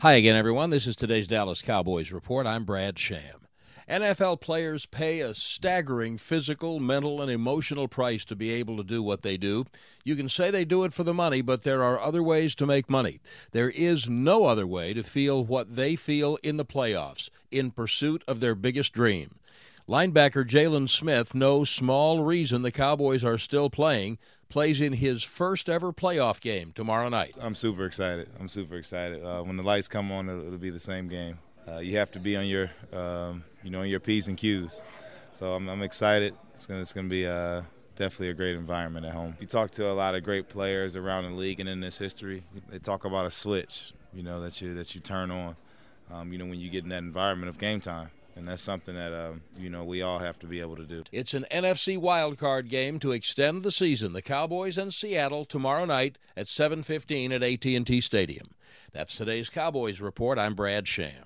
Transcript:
Hi again, everyone. This is today's Dallas Cowboys Report. I'm Brad Sham. NFL players pay a staggering physical, mental, and emotional price to be able to do what they do. You can say they do it for the money, but there are other ways to make money. There is no other way to feel what they feel in the playoffs, in pursuit of their biggest dream. Linebacker Jaylon Smith, no small reason the Cowboys are still playing, plays in his first ever playoff game tomorrow night. I'm super excited. I'm super excited. Uh, when the lights come on, it'll, it'll be the same game. Uh, you have to be on your, um, you know, on your p's and q's. So I'm, I'm excited. It's gonna, it's gonna be uh, definitely a great environment at home. You talk to a lot of great players around the league and in this history. They talk about a switch, you know, that you that you turn on, um, you know, when you get in that environment of game time and that's something that um, you know we all have to be able to do. It's an NFC wildcard game to extend the season. The Cowboys and Seattle tomorrow night at 7:15 at AT&T Stadium. That's today's Cowboys report. I'm Brad Sham.